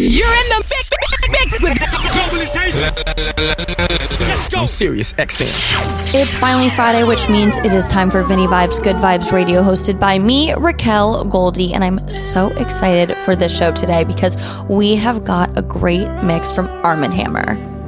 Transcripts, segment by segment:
You're in the mix, mix with I'm Sirius XM. It's finally Friday, which means it is time for Vinny Vibes Good Vibes Radio, hosted by me, Raquel Goldie. And I'm so excited for this show today because we have got a great mix from ARMNHMR.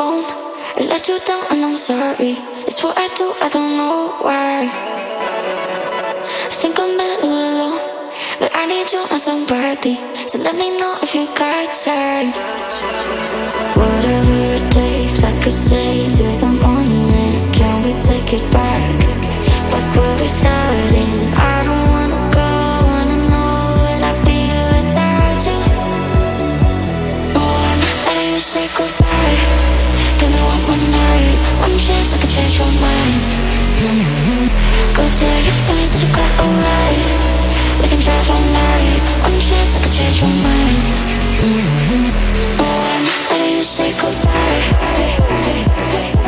phone. I let you down and I'm sorry. It's what I do, I don't know why. I think I'm better alone, but I need you on somebody. So let me know if you got time. Whatever it takes, I could say. your mind. Go tell your friends that you got ride. We can drive all night. One chance I could change your mind. Mm-hmm. Oh, and how you say goodbye?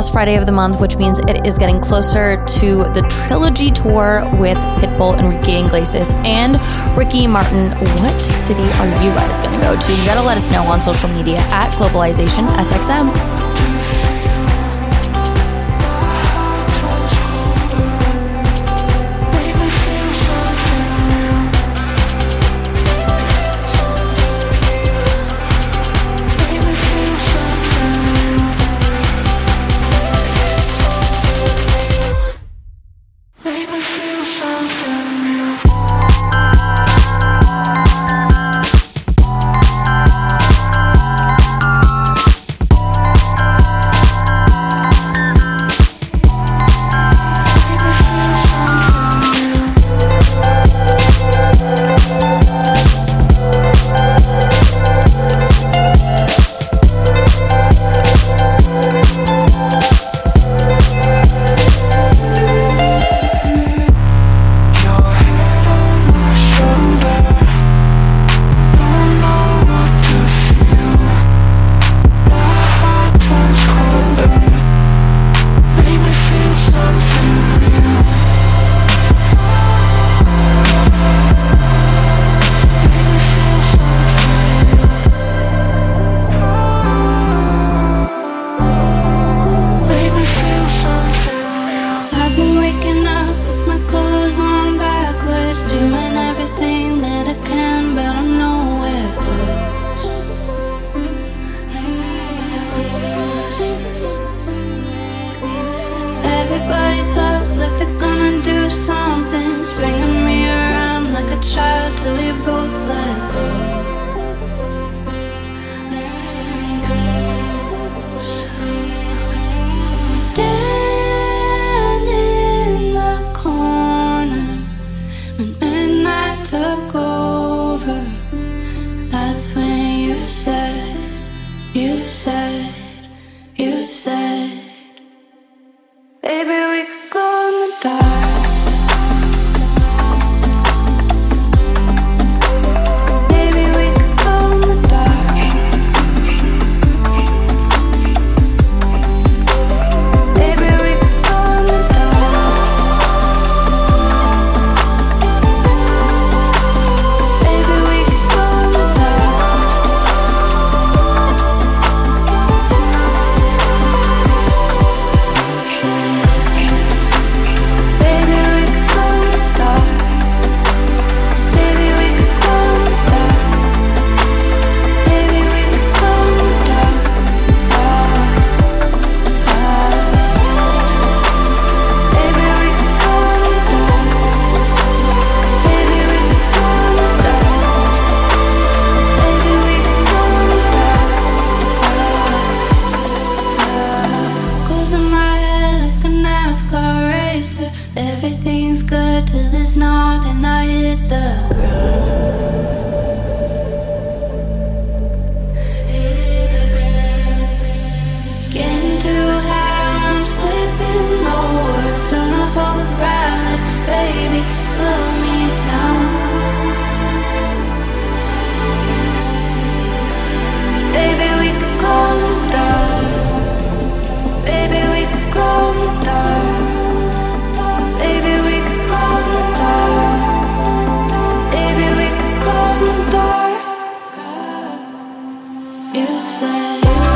last Friday of the month, which means it is getting closer to the trilogy tour with Pitbull, and Ricky Iglesias, and Ricky Martin. What city are you guys going to go to? You got to let us know on social media at Globalization SXM. You say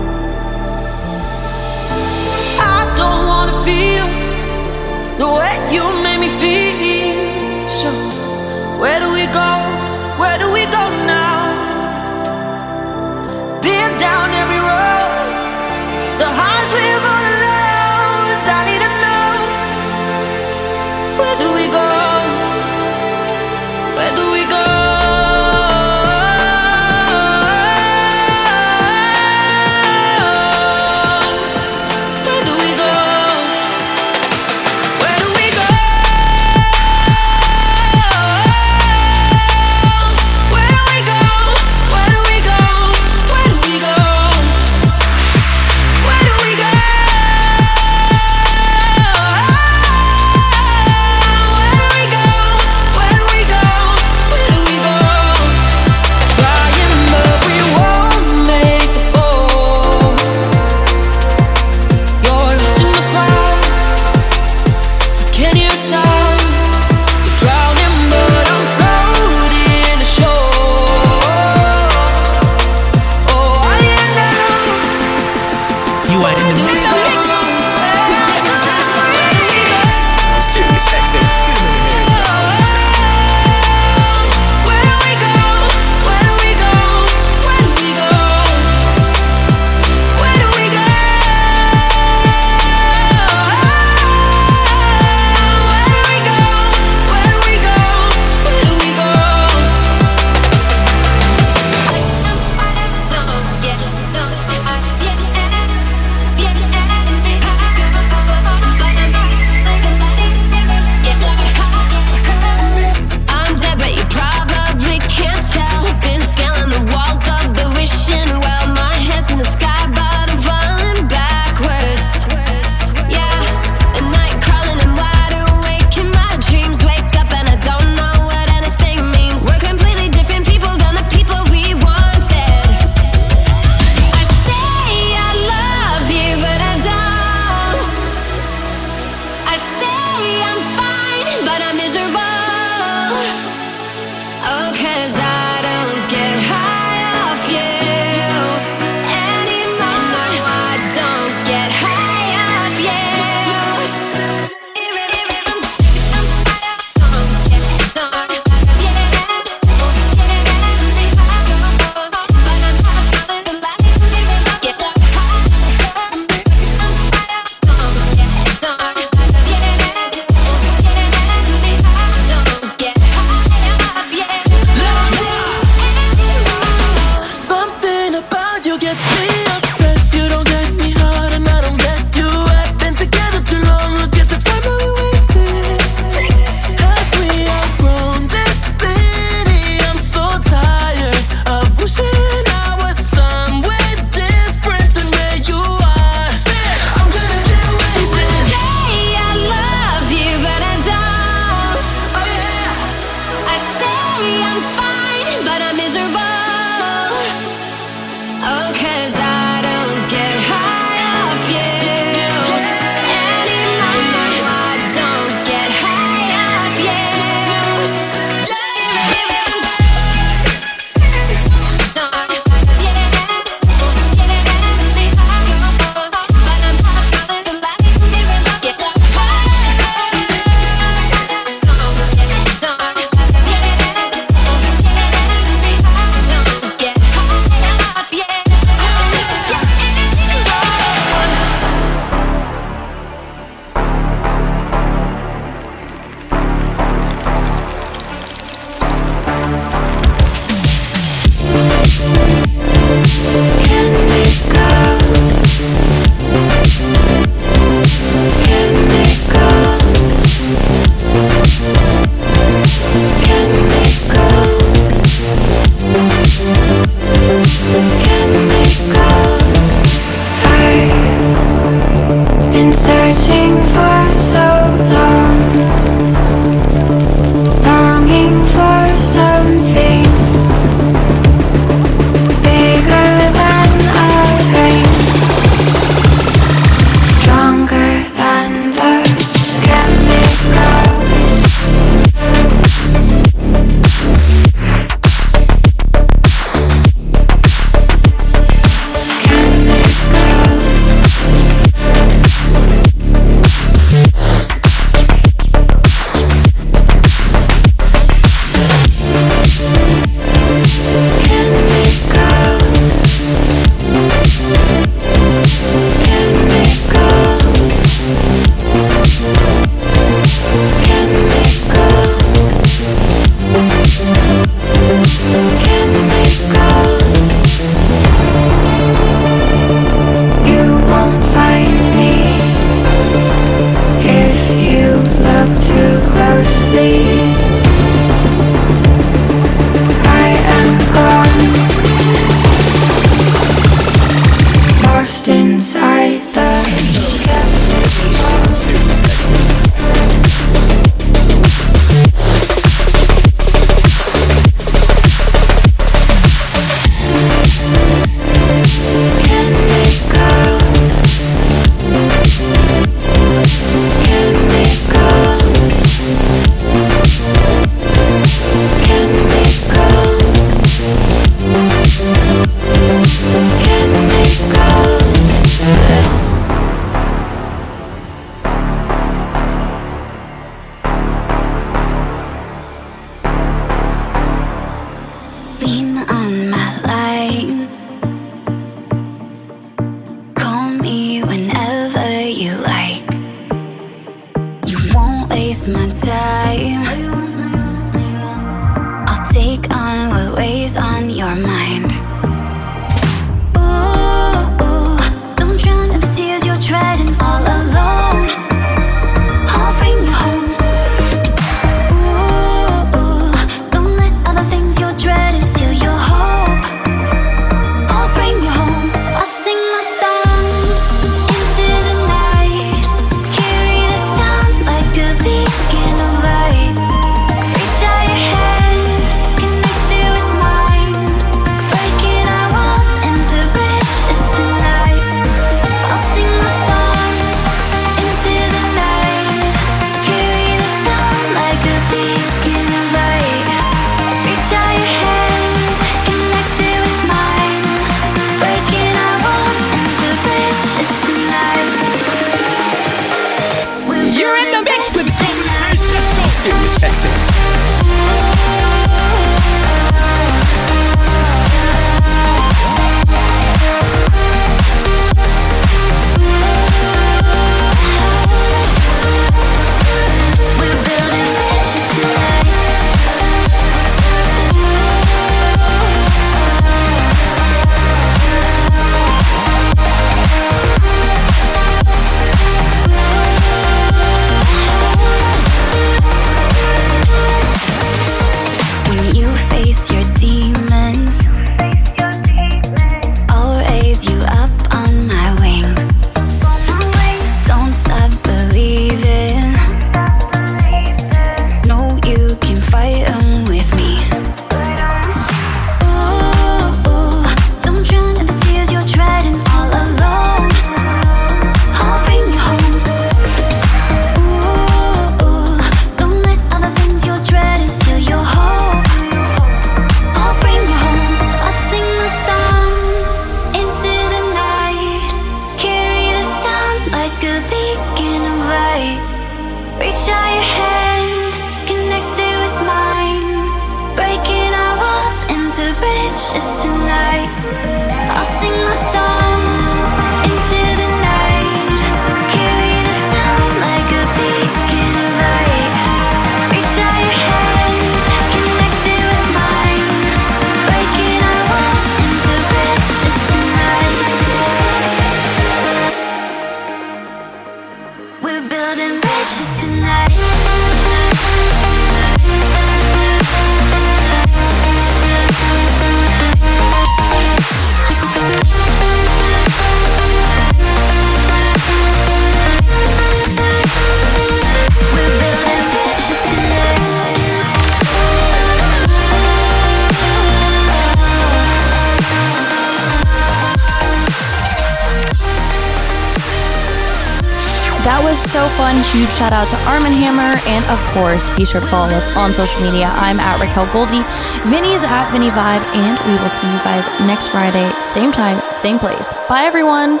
Huge shout out to Arm & Hammer. And of course, be sure to follow us on social media. I'm at Raquel Goldie. Vinny's at Vinny Vibe. And we will see you guys next Friday, same time, same place. Bye, everyone.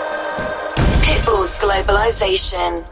Pitbull's Globalization.